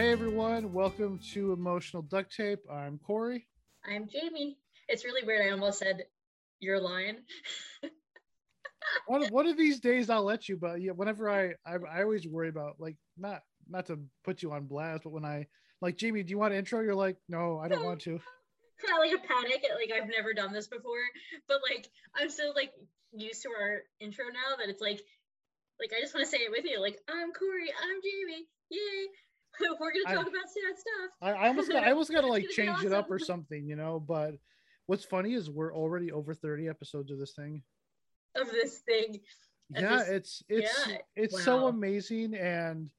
Hey everyone, welcome to Emotional Duct Tape. I'm Corey. I'm Jamie. It's really weird. I almost said your line. one, one of these days I'll let you, but yeah, whenever I, I I always worry about like not not to put you on blast, but when I like Jamie, do you want to intro? You're like, no, I don't want to. Kind of like a panic, like I've never done this before, but like I'm so like used to our intro now that it's like, like I just want to say it with you, like I'm Corey, I'm Jamie, yay. We're gonna talk I, about sad stuff. I, I almost got, I almost gotta like change awesome. it up or something, you know. But what's funny is we're already over 30 episodes of this thing. Of this thing. Yeah, this, it's it's yeah. it's wow. so amazing. And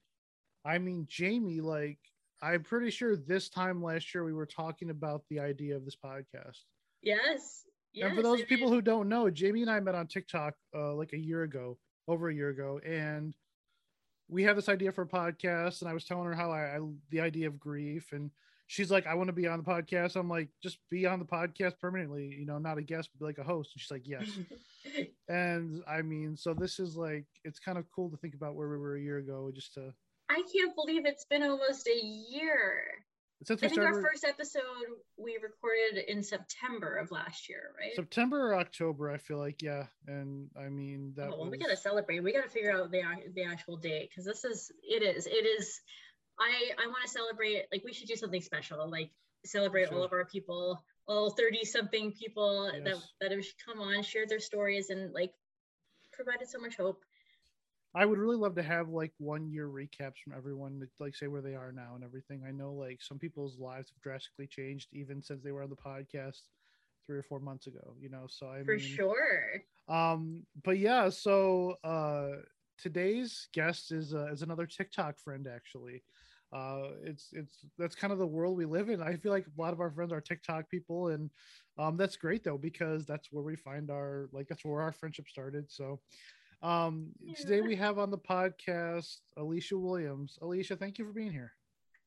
I mean, Jamie, like I'm pretty sure this time last year we were talking about the idea of this podcast. Yes. Yes, and for those people who don't know, Jamie and I met on TikTok uh, like a year ago, over a year ago, and we have this idea for a podcast and i was telling her how I, I, the idea of grief and she's like i want to be on the podcast. I'm like just be on the podcast permanently you know not a guest but like a host. And she's like yes. And i mean so this is like it's kind of cool to think about where we were a year ago just to i can't believe it's been almost a year since I think started, our first episode we recorded in September of last year, right? September or October, I feel like, yeah. And I mean that. Oh, well, was... we gotta celebrate. We gotta figure out the the actual date because this is it is it is. I I want to celebrate. Like we should do something special. Like celebrate sure. all of our people, all thirty something people yes. that that have come on, shared their stories, and like provided so much hope I would really love to have like one year recaps from everyone to like say where they are now and everything. I know like some people's lives have drastically changed even since they were on the podcast three or four months ago, you know. So I for mean, sure. Um, but yeah, so uh today's guest is uh, is another TikTok friend actually. Uh it's it's that's kind of the world we live in. I feel like a lot of our friends are TikTok people and um that's great though because that's where we find our like that's where our friendship started. So um, yeah. Today we have on the podcast Alicia Williams. Alicia, thank you for being here.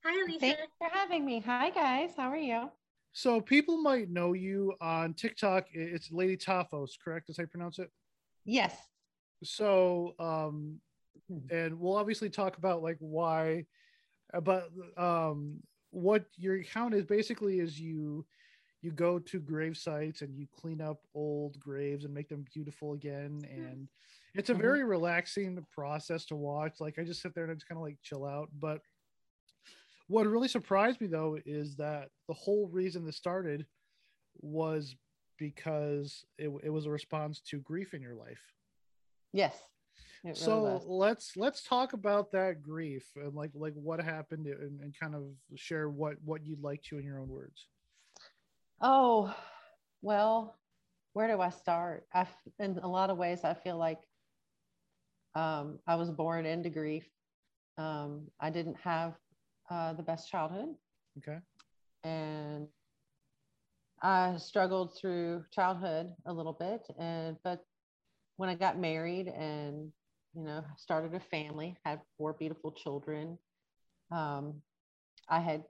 Hi, Alicia. Thanks for having me. Hi, guys. How are you? So people might know you on TikTok. It's Lady Taphos, correct? As I pronounce it? Yes. So, um, and we'll obviously talk about like why, but um, what your account is basically is you you go to grave sites and you clean up old graves and make them beautiful again and it's a mm-hmm. very relaxing process to watch like i just sit there and just kind of like chill out but what really surprised me though is that the whole reason this started was because it, it was a response to grief in your life yes really so was. let's let's talk about that grief and like like what happened and, and kind of share what what you'd like to in your own words Oh, well, where do I start? I, in a lot of ways, I feel like um, I was born into grief. Um, I didn't have uh, the best childhood. Okay. And I struggled through childhood a little bit, and but when I got married and you know started a family, had four beautiful children, um, I had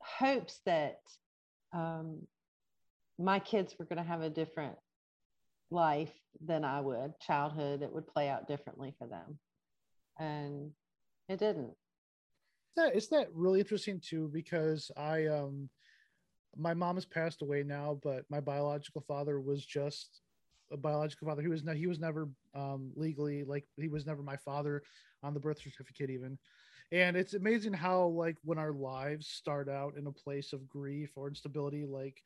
hopes that um, my kids were going to have a different life than I would, childhood, it would play out differently for them. And it didn't. That is that really interesting too, because I um my mom has passed away now, but my biological father was just a biological father. He was not he was never um legally like he was never my father on the birth certificate even and it's amazing how like when our lives start out in a place of grief or instability like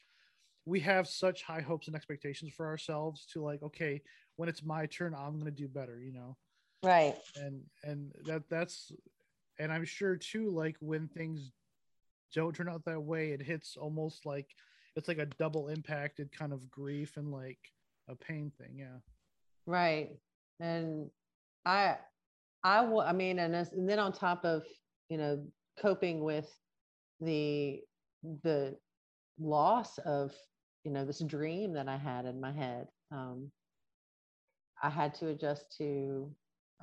we have such high hopes and expectations for ourselves to like okay when it's my turn i'm going to do better you know? Right. And and that that's and i'm sure too like when things don't turn out that way it hits almost like it's like a double impacted kind of grief and like a pain thing yeah. Right. And i I will, I mean, and, and then on top of, you know, coping with the, the loss of, you know, this dream that I had in my head, um, I had to adjust to,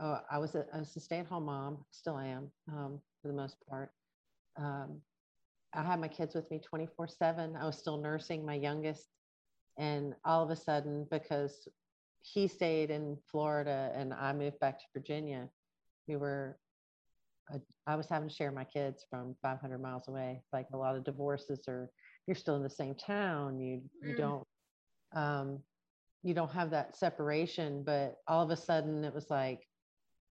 oh, I was a, I was a stay-at-home mom, still am, um, for the most part. Um, I had my kids with me 24 seven. I was still nursing my youngest. And all of a sudden, because he stayed in Florida and I moved back to Virginia, we were I was having to share my kids from 500 miles away. Like a lot of divorces are, you're still in the same town. You you Mm. don't um, you don't have that separation. But all of a sudden, it was like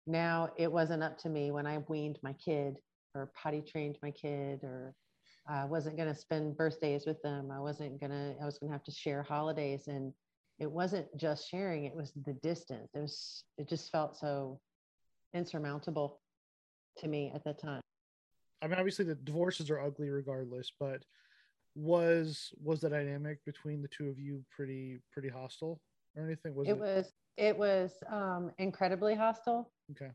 now it wasn't up to me when I weaned my kid or potty trained my kid or I wasn't going to spend birthdays with them. I wasn't going to, I was going to have to share holidays. And it wasn't just sharing, it was the distance. It was, it just felt so insurmountable to me at the time. I mean, obviously the divorces are ugly regardless, but was was the dynamic between the two of you pretty pretty hostile or anything? Was it was, it was um, incredibly hostile. okay?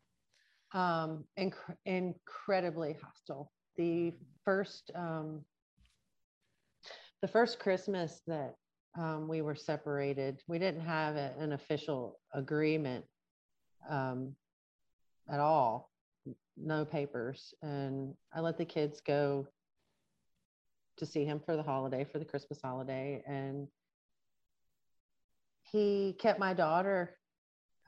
um inc- incredibly hostile the first um the first christmas that um we were separated we didn't have a, an official agreement um at all no papers and i let the kids go to see him for the holiday for the christmas holiday and he kept my daughter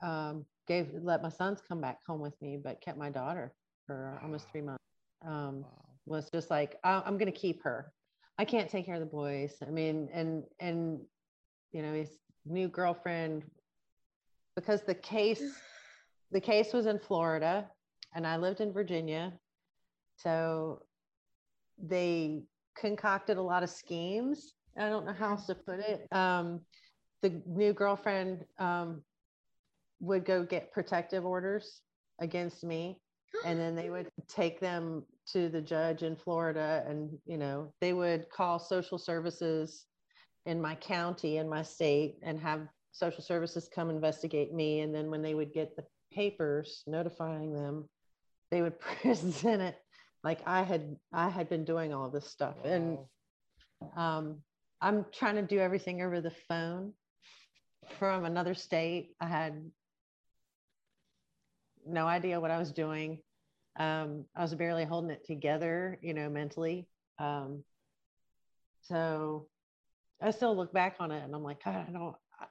um, gave let my sons come back home with me, but kept my daughter for almost three months. Um, Wow. was just like I- I'm going to keep her. I can't take care of the boys. I mean, and and you know his new girlfriend because the case the case was in Florida and I lived in Virginia, so they concocted a lot of schemes. I don't know how else to put it. Um, the new girlfriend um, would go get protective orders against me and then they would take them to the judge in Florida and you know they would call social services in my county in my state and have social services come investigate me and then when they would get the papers notifying them they would present it like I had I had been doing all this stuff and um, I'm trying to do everything over the phone from another state. I had no idea what I was doing. Um, I was barely holding it together, you know, mentally. Um, so I still look back on it and I'm like, God, I don't, I,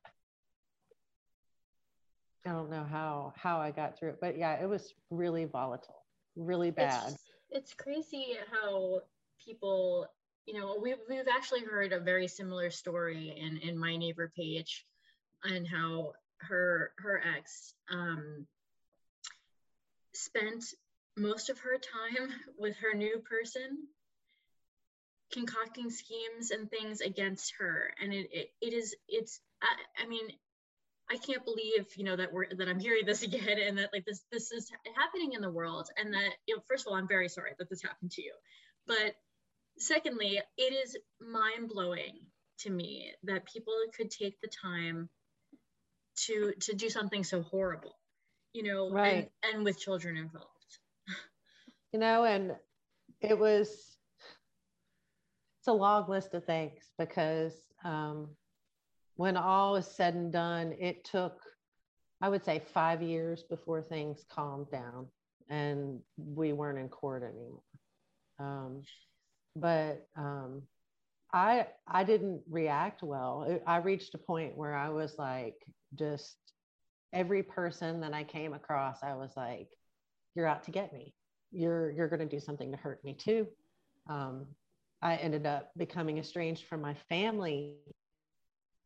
I don't know how how I got through it, but yeah, it was really volatile, really bad. It's, crazy how people, you know, we've, we've actually heard a very similar story in, in my neighbor page and how her, her ex um, spent most of her time with her new person concocting schemes and things against her. And it, it, it is, it's, I, I mean, I can't believe, you know, that we're that I'm hearing this again and that like this this is happening in the world and that you know, first of all, I'm very sorry that this happened to you. But secondly, it is mind-blowing to me that people could take the time to to do something so horrible, you know, Right. and, and with children involved. you know and it was it's a long list of things because um, when all was said and done it took i would say five years before things calmed down and we weren't in court anymore. Um, but um, i i didn't react well. I reached a point where i was like just every person that i came across i was like you're out to get me. You're you're going to do something to hurt me too. Um, i ended up becoming estranged from my family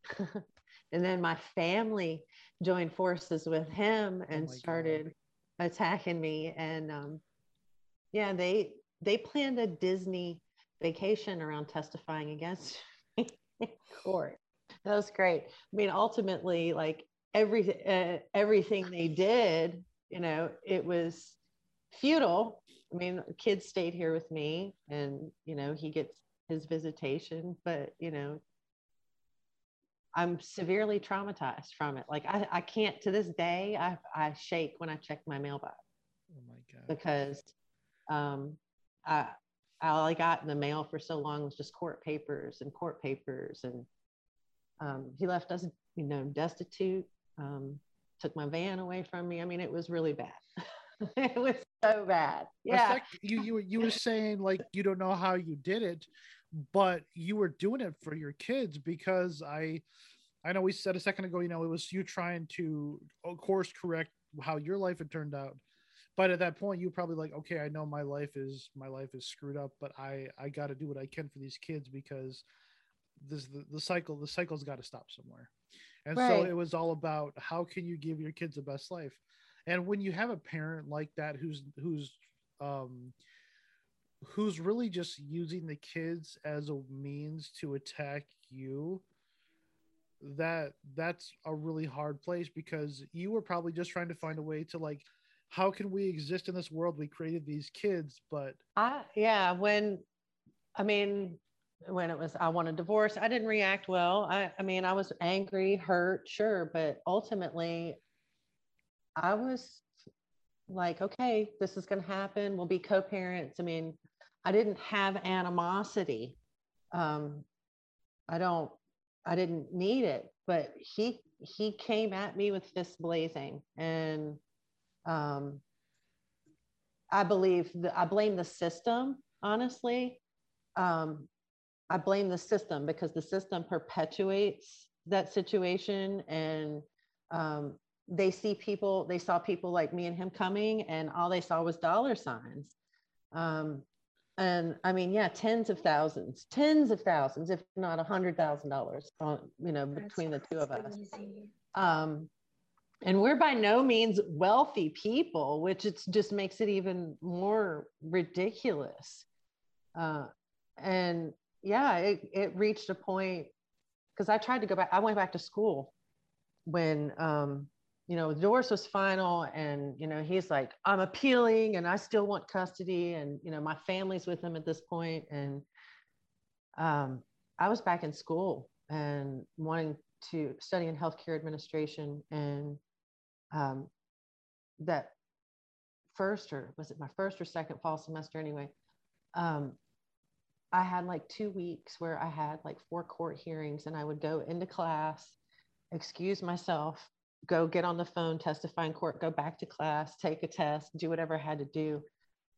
and then my family joined forces with him and my God. started attacking me. And um, yeah they they planned a disney vacation around testifying against me in court. That was great. I mean ultimately like every uh, everything they did you know it was futile. I mean kids stayed here with me and you know he gets his visitation but you know i'm severely traumatized from it like i, I can't to this day I, I shake when i check my mailbox Oh my god. because um, I, all I got in the mail for so long was just court papers and court papers. And um, he left us, you know, destitute, um, took my van away from me. I mean, it was really bad. it was so bad. Yeah. you you you were saying like you don't know how you did it, but you were doing it for your kids because I I know we said a second ago, you know, it was you trying to of course correct how your life had turned out. but at that point you probably like okay i know my life is my life is screwed up but i i got to do what i can for these kids because this the, the cycle the cycle's got to stop somewhere and right. so it was all about how can you give your kids the best life and when you have a parent like that who's who's um who's really just using the kids as a means to attack you that that's a really hard place because you were probably just trying to find a way to like how can we exist in this world? We created these kids but i yeah when i mean when it was i want a divorce i didn't react well. I i mean i was angry hurt sure but ultimately i was like okay this is going to happen. We'll be co-parents. I mean i didn't have animosity um i don't i didn't need it but he he came at me with fist blazing and um i believe that i blame the system honestly um I blame the system because the system perpetuates that situation and um, they see people, they saw people like me and him coming and all they saw was dollar signs. Um, and I mean, yeah, tens of thousands, tens of thousands, if not a hundred thousand dollars on, you know, between That's the two of us. Um, and we're by no means wealthy people, which it just makes it even more ridiculous. Uh, and yeah, it, it reached a point because I tried to go back. I went back to school when, um, you know, the divorce was final and, you know, he's like, I'm appealing and I still want custody. And, you know, my family's with him at this point. And um, I was back in school and wanting to study in healthcare administration. And um, that first, or was it my first or second fall semester anyway? Um, I had like two weeks where I had like four court hearings and I would go into class, excuse myself, go get on the phone, testify in court, go back to class, take a test, do whatever I had to do.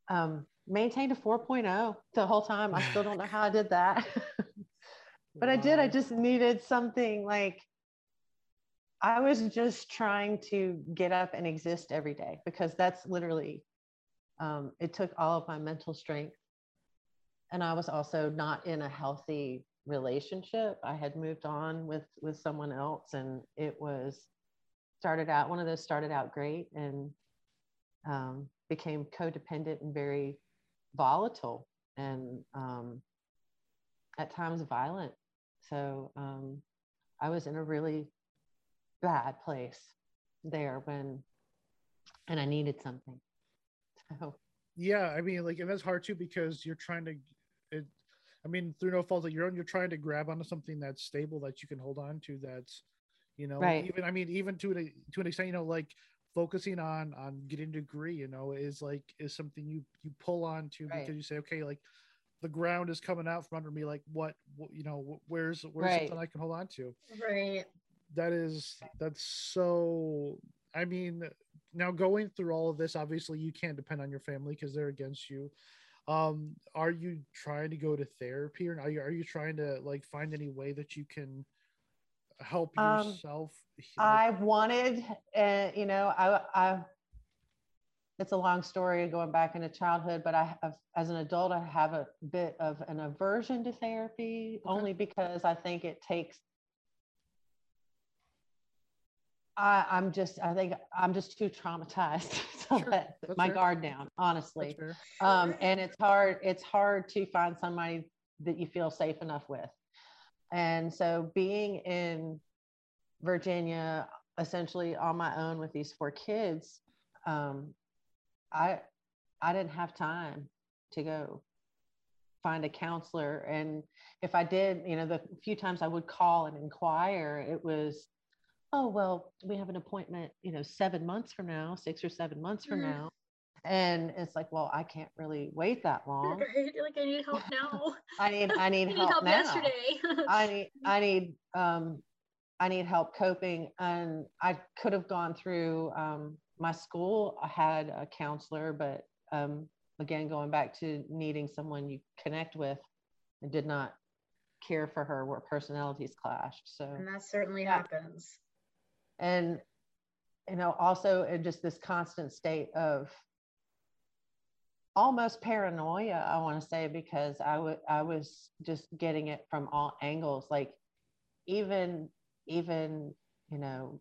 Um, maintained a 4.0 the whole time. I still don't know how I did that. but wow. I did. I just needed something like I was just trying to get up and exist every day because that's literally, um, it took all of my mental strength and I was also not in a healthy relationship. I had moved on with with someone else, and it was started out one of those started out great and um, became codependent and very volatile and um, at times violent. So um, I was in a really bad place there when, and I needed something. So yeah, I mean, like, and that's hard too because you're trying to it I mean, through no fault of your own, you're trying to grab onto something that's stable that you can hold on to. That's, you know, right. even I mean, even to an to an extent, you know, like focusing on on getting a degree, you know, is like is something you you pull on to right. because you say, okay, like the ground is coming out from under me. Like what, what you know, where's where's right. something I can hold on to? Right. That is that's so. I mean, now going through all of this, obviously you can't depend on your family because they're against you um are you trying to go to therapy or are you, are you trying to like find any way that you can help um, yourself um, i wanted uh, you know i i it's a long story going back into childhood but i have as an adult i have a bit of an aversion to therapy okay. only because i think it takes I, I'm just, I think I'm just too traumatized to sure. let That's my fair. guard down, honestly. Um, and it's hard, it's hard to find somebody that you feel safe enough with. And so being in Virginia, essentially on my own with these four kids, um, I, I didn't have time to go find a counselor. And if I did, you know, the few times I would call and inquire, it was, oh well we have an appointment you know seven months from now six or seven months from mm-hmm. now and it's like well i can't really wait that long right? like i need help now i need i need, help, help now. yesterday i need i need um i need help coping and i could have gone through um my school I had a counselor but um again going back to needing someone you connect with I did not care for her where personalities clashed so and that certainly yeah. happens and you know also just this constant state of almost paranoia i want to say because i was just getting it from all angles like even even you know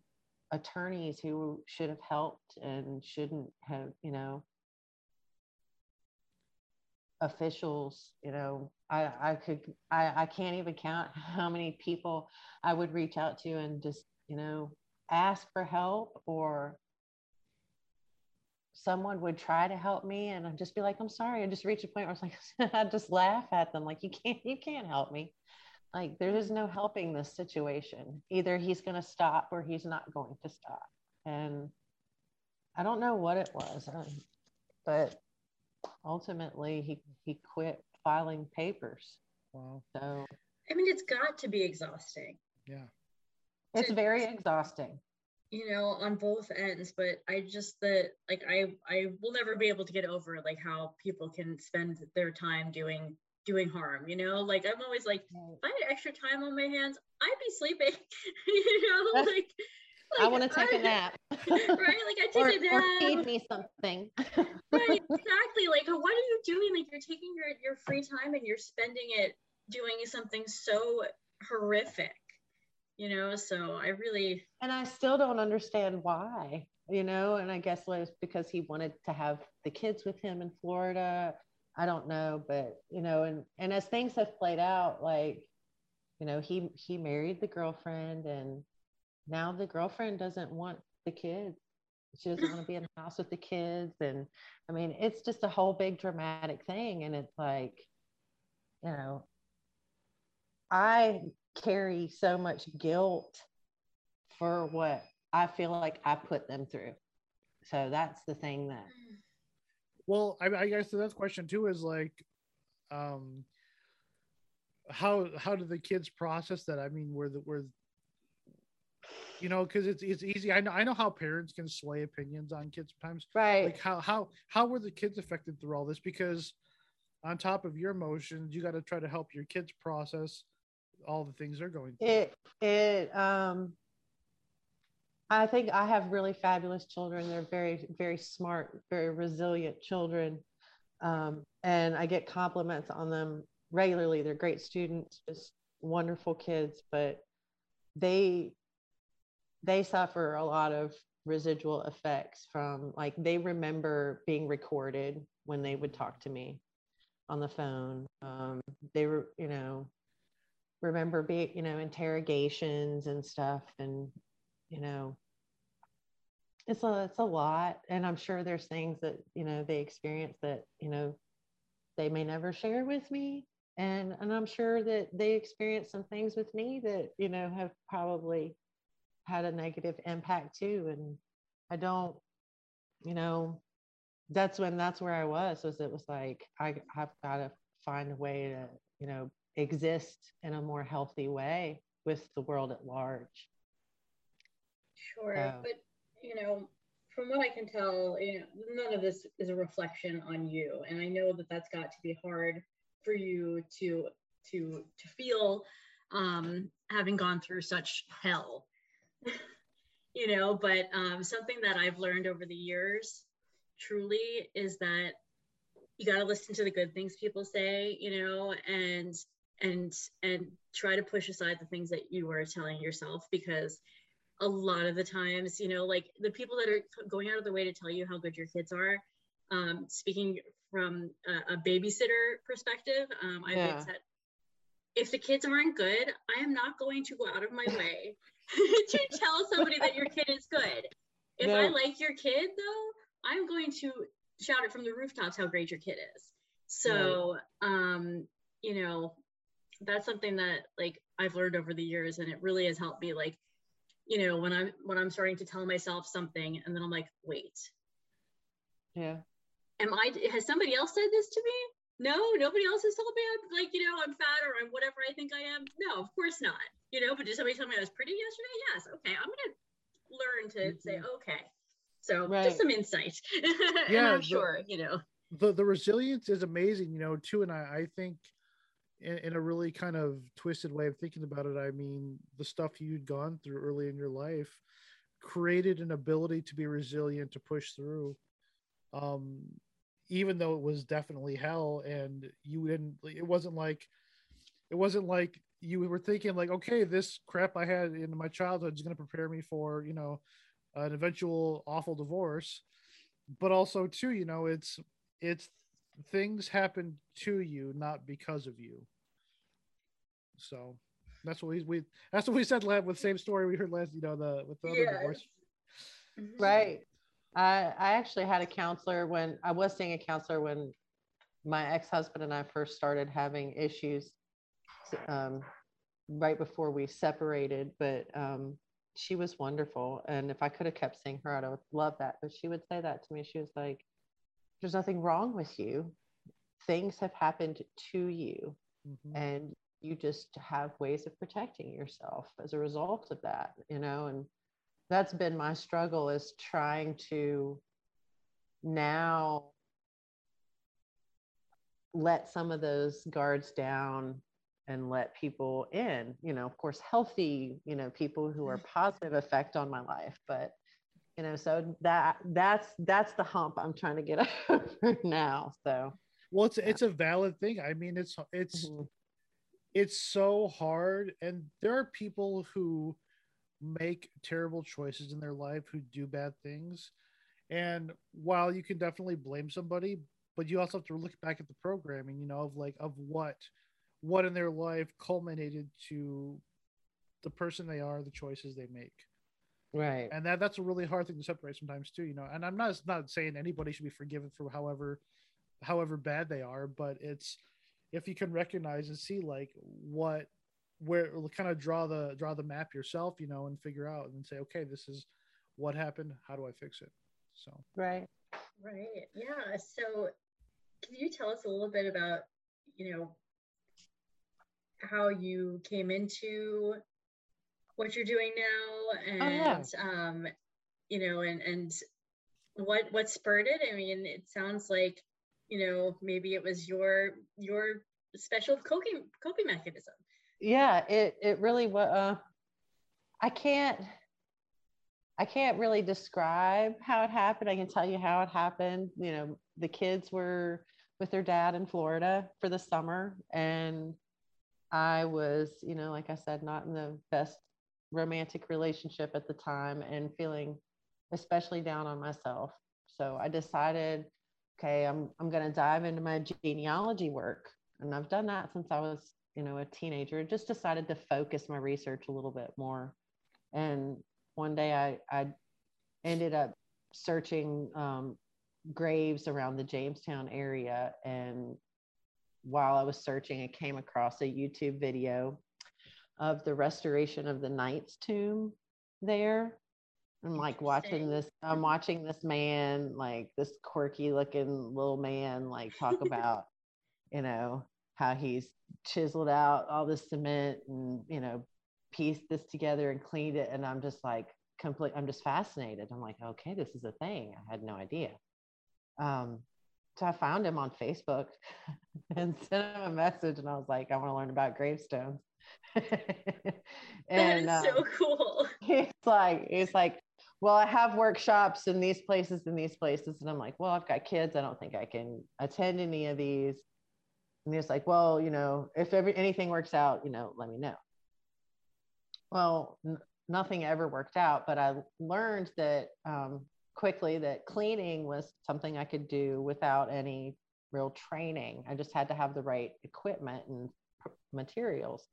attorneys who should have helped and shouldn't have you know officials you know i i could i i can't even count how many people i would reach out to and just you know ask for help or someone would try to help me and I'd just be like, I'm sorry. I just reach a point where I was like, I'd just laugh at them. Like, you can't, you can't help me. Like, there is no helping this situation. Either he's going to stop or he's not going to stop. And I don't know what it was, uh, but ultimately he, he quit filing papers. Wow. So, I mean, it's got to be exhausting. Yeah. It's very exhausting you know on both ends but i just that like i i will never be able to get over like how people can spend their time doing doing harm you know like i'm always like if i had extra time on my hands i'd be sleeping you know like, like I want to take I, a nap. right? Like I take or, a nap. Or feed me something. right, exactly. Like what are you doing? Like you're taking your, your free time and you're spending it doing something so horrific you know so i really and i still don't understand why you know and i guess it was because he wanted to have the kids with him in florida. I don't know but you know and and as things have played out like you know he he married the girlfriend and now the girlfriend doesn't want the kids she doesn't want to be in the house with the kids. And i mean it's just a whole big dramatic thing. And it's like you know i carry so much guilt for what I feel like I put them through. So that's the thing that. Well, I, I guess the next question too is like, um, how how do the kids process that? I mean, where the where, you know, because it's it's easy. I know I know how parents can sway opinions on kids sometimes. Right. Like how how how were the kids affected through all this? Because on top of your emotions, you got to try to help your kids process all the things they're going through. It it um I think I have really fabulous children. They're very, very smart, very resilient children. Um, and I get compliments on them regularly. They're great students, just wonderful kids, but they they suffer a lot of residual effects from like they remember being recorded when they would talk to me on the phone. Um, they were, you know, remember being you know interrogations and stuff and you know it's a it's a lot. And i'm sure there's things that you know they experience that you know they may never share with me. And and i'm sure that they experience some things with me that you know have probably had a negative impact too. And i don't you know that's when that's where i was was it was like i i've got to find a way to you know exist in a more healthy way with the world at large. Sure, so. but you know, from what I can tell, you know, none of this is a reflection on you, and I know that that's got to be hard for you to to to feel um, having gone through such hell. you know, but um, something that I've learned over the years truly is that you got to listen to the good things people say, you know, and and and try to push aside the things that you are telling yourself because a lot of the times you know like the people that are going out of the way to tell you how good your kids are um, speaking from a, a babysitter perspective um, i've yeah. said if the kids aren't good i am not going to go out of my way to tell somebody that your kid is good if i like your kid though i'm going to shout it from the rooftops how great your kid is so right. um you know that's something that like I've learned over the years and it really has helped me like you know when I'm when I'm starting to tell myself something and then I'm like wait. Yeah. Am I has somebody else said this to me? No nobody else has told me I'm like you know I'm fat or I'm whatever I think I am. No of course not. You know but did somebody tell me I was pretty yesterday? Yes. Okay I'm gonna learn to mm-hmm. say okay. So right. just some insight. Yeah I'm the, sure you know. the the resilience is amazing you know too and I I think in, in, a really kind of twisted way of thinking about it, I mean, the stuff you'd gone through early in your life created an ability to be resilient to push through. Um, even though it was definitely hell and you didn't it wasn't like it wasn't like you were thinking like okay this crap i had in my childhood is going to prepare me for you know an eventual awful divorce but also too you know it's it's things happen to you not because of you so that's what we, we that's what we said last with same story we heard last you know the with the other divorce right I, I actually had a counselor when I was seeing a counselor when my ex-husband and I first started having issues um, right before we separated, but um, she was wonderful. And if I could have kept seeing her, I'd have loved that. But she would say that to me. She was like, there's nothing wrong with you. Things have happened to you. Mm-hmm. And you just have ways of protecting yourself as a result of that, you know, and that's been my struggle is trying to now let some of those guards down and let people in you know of course healthy you know people who are positive effect on my life but you know so that that's that's the hump i'm trying to get over now so well it's yeah. it's a valid thing i mean it's it's mm-hmm. it's so hard and there are people who make terrible choices in their life, who do bad things. And while you can definitely blame somebody, but you also have to look back at the programming, you know, of like of what what in their life culminated to the person they are, the choices they make. Right. And that that's a really hard thing to separate sometimes too, you know. And I'm not not saying anybody should be forgiven for however however bad they are, but it's if you can recognize and see like what where kind of draw the draw the map yourself you know and figure out and say okay this is what happened. How do i fix it? So. Right. Right. Yeah. So can you tell us a little bit about you know how you came into what you're doing now and oh, yeah. um you know and and what what spurred it? I mean it sounds like you know maybe it was your your special coping coping mechanism. Yeah it it really was uh, i can't i can't really describe how it happened. I can tell you how it happened. You know the kids were with their dad in florida for the summer and i was you know like i said not in the best romantic relationship at the time and feeling especially down on myself. So i decided okay i'm, I'm going to dive into my genealogy work. And i've done that since i was you know a teenager. Just decided to focus my research a little bit more. And one day i i ended up searching um, graves around the jamestown area. And while i was searching i came across a youtube video of the restoration of the knight's tomb there. I'm like watching this i'm watching this man like this quirky looking little man like talk about you know how he's chiseled out all the cement and you know pieced this together and cleaned it. And i'm just like complete i'm just fascinated. I'm like okay this is a thing. I had no idea. Um so i found him on facebook and sent him a message and i was like i want to learn about gravestones and that is so um, cool he's like he's like well i have workshops in these places and these places and i'm like well i've got kids i don't think i can attend any of these and he was like, well, you know, if every, anything works out, you know, let me know. Well, n- nothing ever worked out, but I learned that um, quickly that cleaning was something I could do without any real training. I just had to have the right equipment and materials.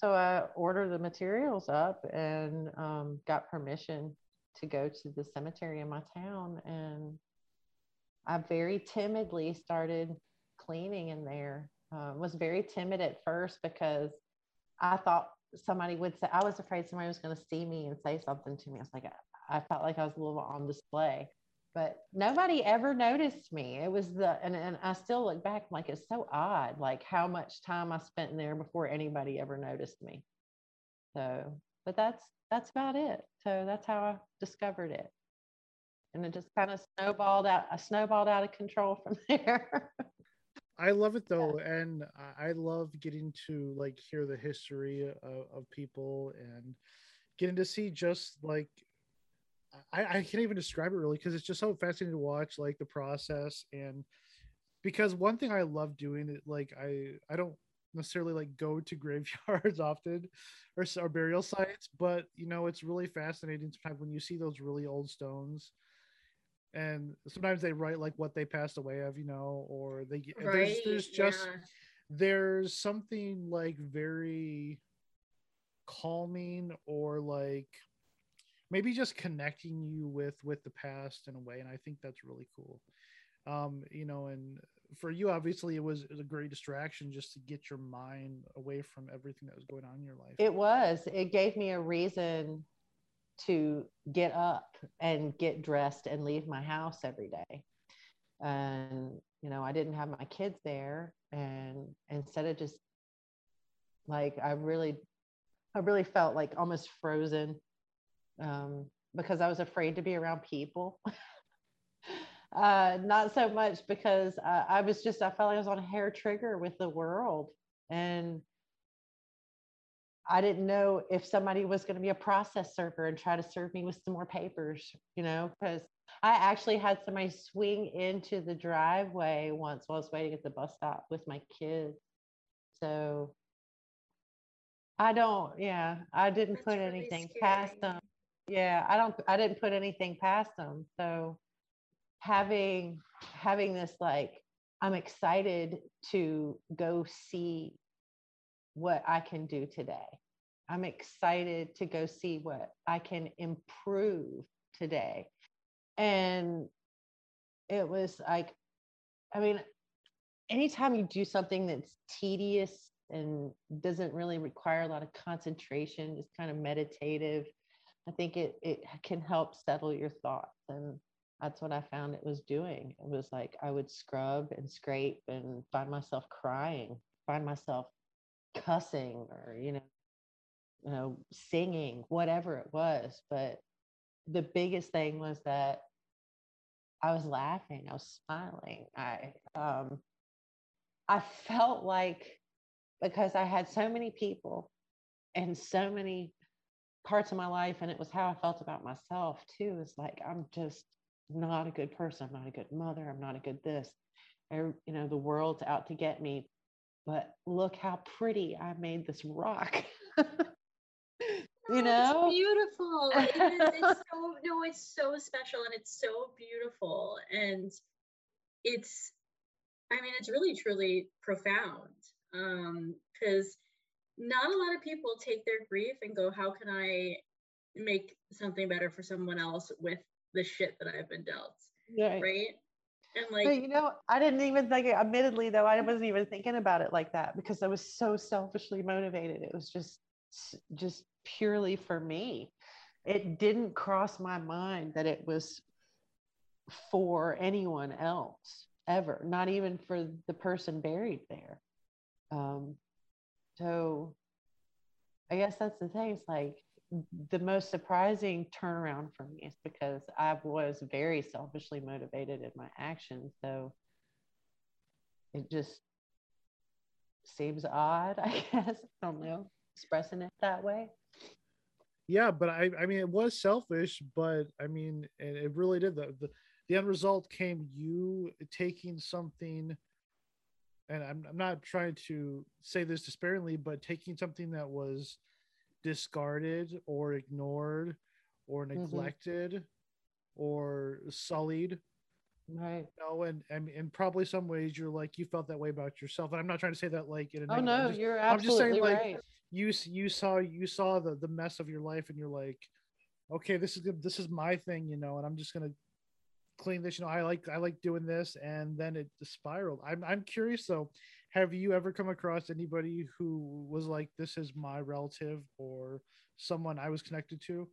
So I ordered the materials up and um, got permission to go to the cemetery in my town. And I very timidly started cleaning in there. Um, was very timid at first because I thought somebody would say, I was afraid somebody was going to see me and say something to me. I was like, I, I felt like I was a little on display, but nobody ever noticed me. It was the, and, and I still look back like it's so odd, like how much time I spent in there before anybody ever noticed me. So, but that's, that's about it. So that's how I discovered it. And it just kind of snowballed out, I snowballed out of control from there. I love it though, yeah. and I love getting to like hear the history of, of, people and getting to see just like I, I can't even describe it really because it's just so fascinating to watch like the process and because one thing I love doing it like I I don't necessarily like go to graveyards often or, or burial sites but you know it's really fascinating sometimes when you see those really old stones and sometimes they write like what they passed away of you know or they right, there's, there's just yeah. there's something like very calming or like maybe just connecting you with with the past in a way and i think that's really cool. Um you know and for you obviously it was, it was a great distraction just to get your mind away from everything that was going on in your life. It was. It gave me a reason to get up and get dressed and leave my house every day. And you know i didn't have my kids there and instead of just like i really i really felt like almost frozen um, because I was afraid to be around people. uh, not so much because I, I was just, I felt like I was on a hair trigger with the world. And I didn't know if somebody was going to be a process server and try to serve me with some more papers, you know, because I actually had somebody swing into the driveway once while I was waiting at the bus stop with my kids. So I don't, yeah, I didn't That's put really anything scary. past them yeah i don't i didn't put anything past them so having having this like i'm excited to go see what i can do today. I'm excited to go see what i can improve today. And it was like i mean anytime you do something that's tedious and doesn't really require a lot of concentration just kind of meditative I think it it can help settle your thoughts and that's what I found it was doing. It was like I would scrub and scrape and find myself crying, find myself cussing or you know, you know, singing, whatever it was. But the biggest thing was that I was laughing, I was smiling. I um I felt like because I had so many people and so many parts of my life and it was how i felt about myself too it's like i'm just not a good person i'm not a good mother i'm not a good this or you know the world's out to get me but look how pretty i made this rock. You know it's beautiful it is, it's so no it's so special and it's so beautiful and it's i mean it's really truly profound um because not a lot of people take their grief and go, how can I make something better for someone else with the shit that I've been dealt? Yeah. Right. And like, but, you know, I didn't even think, admittedly, though, I wasn't even thinking about it like that because I was so selfishly motivated. It was just, just purely for me. It didn't cross my mind that it was for anyone else ever, not even for the person buried there. Um, so I guess that's the thing. It's like the most surprising turnaround for me is because I was very selfishly motivated in my actions. So it just seems odd, I guess. I don't know, expressing it that way. Yeah, but I, I mean, it was selfish, but I mean, and it really did. The, the, the end result came you taking something and I'm, I'm not trying to say this disparagingly, but taking something that was discarded or ignored or mm-hmm. neglected mm-hmm. or sullied right you know and, and in probably some ways you're like you felt that way about yourself and i'm not trying to say that like in a oh no just, you're absolutely i'm just saying like you you saw you saw the the mess of your life and you're like okay this is good this is my thing you know and i'm just gonna clean this you know i like i like doing this and then it spiraled. I'm, I'm curious though have you ever come across anybody who was like this is my relative or someone i was connected to?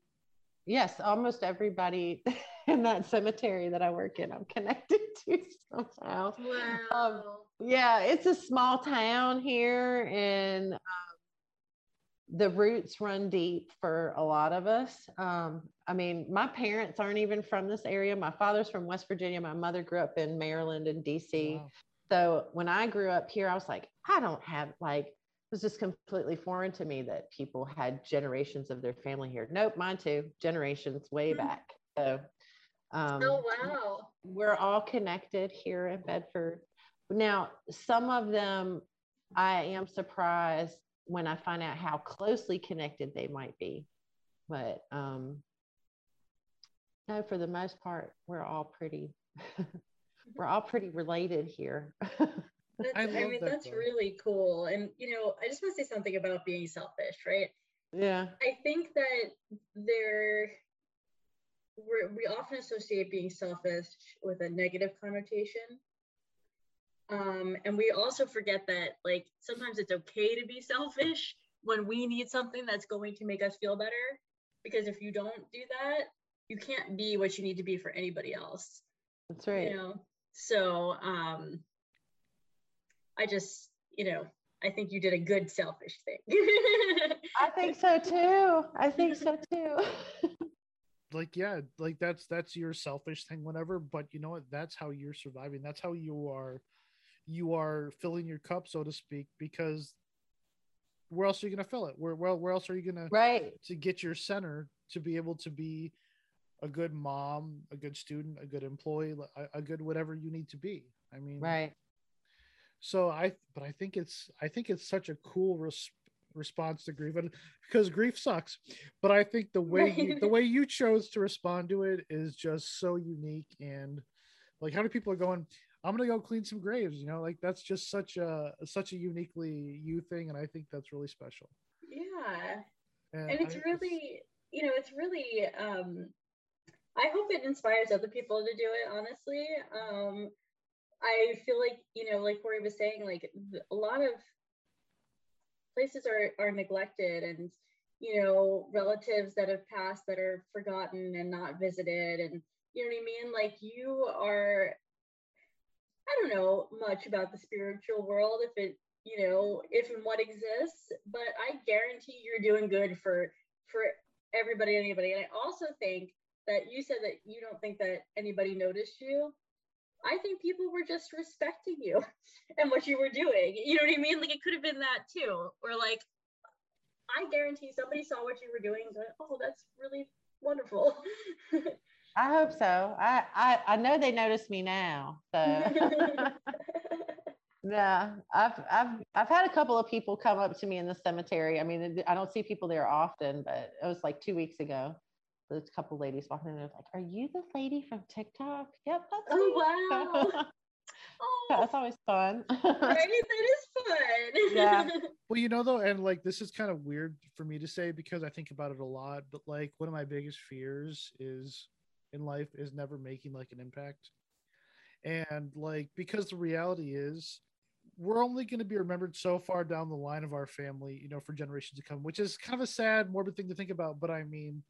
Yes almost everybody in that cemetery that i work in i'm connected to somehow. Wow. Um, yeah it's a small town here and um, the roots run deep for a lot of us. Um, I mean, my parents aren't even from this area. My father's from West Virginia. My mother grew up in Maryland and DC. Wow. So when I grew up here, I was like, I don't have like, it was just completely foreign to me that people had generations of their family here. Nope, mine too. Generations way mm-hmm. back. So, um, oh wow. We're all connected here in Bedford. Now, some of them, I am surprised when I find out how closely connected they might be. But um, no, for the most part, we're all pretty, we're all pretty related here. I, I, mean, that, that's though. really cool. And, you know, I just want to say something about being selfish, right? Yeah. I think that there, we we often associate being selfish with a negative connotation. Um, and we also forget that, like, sometimes it's okay to be selfish when we need something that's going to make us feel better. Because if you don't do that, you can't be what you need to be for anybody else. That's right. You know? So, um, I just, you know, I think you did a good selfish thing. I think so too. I think so too. like yeah, like that's that's your selfish thing whatever, but you know what? That's how you're surviving. That's how you are you are filling your cup so to speak because where else are you going to fill it? Where where where else are you going to right to get your center to be able to be a good mom, a good student, a good employee, a, a good whatever you need to be. I mean, right so i but i think it's i think it's such a cool res- response to grief and because grief sucks but i think the way you, the way you chose to respond to it is just so unique and like how many people are going i'm gonna go clean some graves you know like that's just such a such a uniquely you thing and i think that's really special yeah and, and it's I, really you know it's really um i hope it inspires other people to do it honestly um I feel like, you know, like Corey was saying, like a lot of places are, are neglected and, you know, relatives that have passed that are forgotten and not visited. And, you know what I mean? Like you are, I don't know much about the spiritual world, if it, you know, if and what exists, but I guarantee you're doing good for, for everybody, anybody. And I also think that you said that you don't think that anybody noticed you I think people were just respecting you and what you were doing. You know what I mean? Like it could have been that too. Or like, I guarantee somebody saw what you were doing and oh, that's really wonderful. I hope so. I, I, I know they notice me now. So yeah, I've, I've, I've had a couple of people come up to me in the cemetery. I mean, I don't see people there often, but it was like two weeks ago there's a couple ladies walking in there like, Are you the lady from TikTok? Yep, that's oh me. wow. oh. That's always fun. right, that is fun. Yeah. well, you know though, and like this is kind of weird for me to say because I think about it a lot, but like one of my biggest fears is in life is never making like an impact. And like because the reality is we're only going to be remembered so far down the line of our family, you know, for generations to come, which is kind of a sad, morbid thing to think about. But I mean,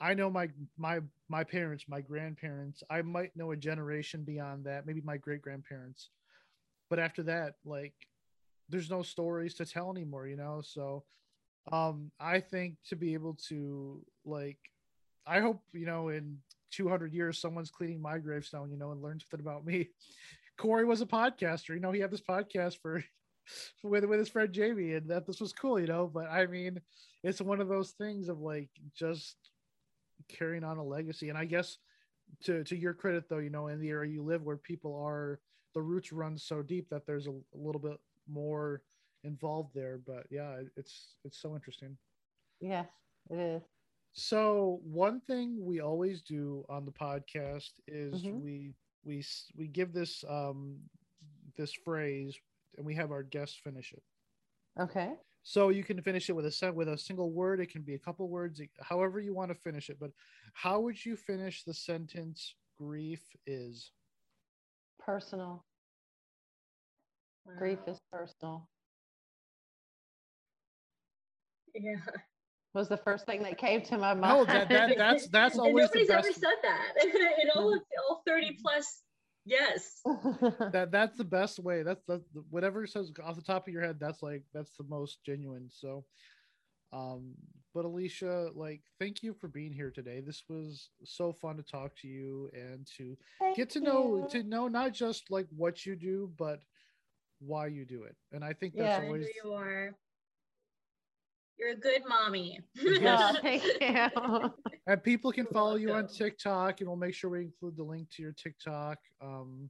I know my my my parents, my grandparents. I might know a generation beyond that, maybe my great grandparents. But after that, like there's no stories to tell anymore, you know? So um I think to be able to like I hope, you know, in 200 years someone's cleaning my gravestone, you know, and learn something about me. Corey was a podcaster, you know, he had this podcast for with with his friend Jamie, and that this was cool, you know. But I mean, it's one of those things of like just carrying on a legacy. And I guess to to your credit though, you know, in the area you live where people are the roots run so deep that there's a, a little bit more involved there. But yeah, it's it's so interesting. Yes, it is. So one thing we always do on the podcast is mm-hmm. we we we give this um this phrase and we have our guests finish it. Okay. So you can finish it with a set with a single word. It can be a couple words, however you want to finish it. But how would you finish the sentence? Grief is personal. Wow. Grief is personal. Yeah. Was the first thing that came to my mind. No, that, that that's that's always nobody's ever said that in all of all 30 plus Yes. that that's the best way. That's the whatever says off the top of your head. That's like that's the most genuine. So, um, but Alicia, like, thank you for being here today. This was so fun to talk to you and to thank get to you. know to know not just like what you do, but why you do it. And I think that's yeah, always you are. You're a good mommy. Yes. oh, thank you. and people can follow you on. TikTok, and we'll make sure we include the link to your TikTok. Um,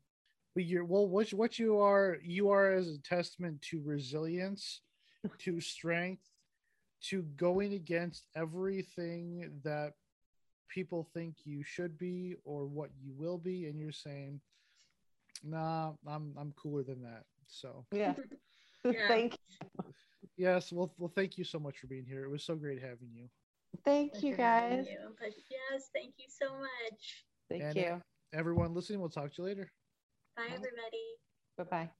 but you're well, what what you are, you are as a testament to resilience, to strength, to going against everything that people think you should be or what you will be, and you're saying, "Nah, I'm I'm cooler than that." So Yeah. Yeah. thank yes, well, well, thank you so much for being here. It was so great having you. thank Pleasure you guys. you. But yes, thank you so much. Thank And you. Everyone listening, we'll talk to you later. Bye, Bye. everybody. Bye bye.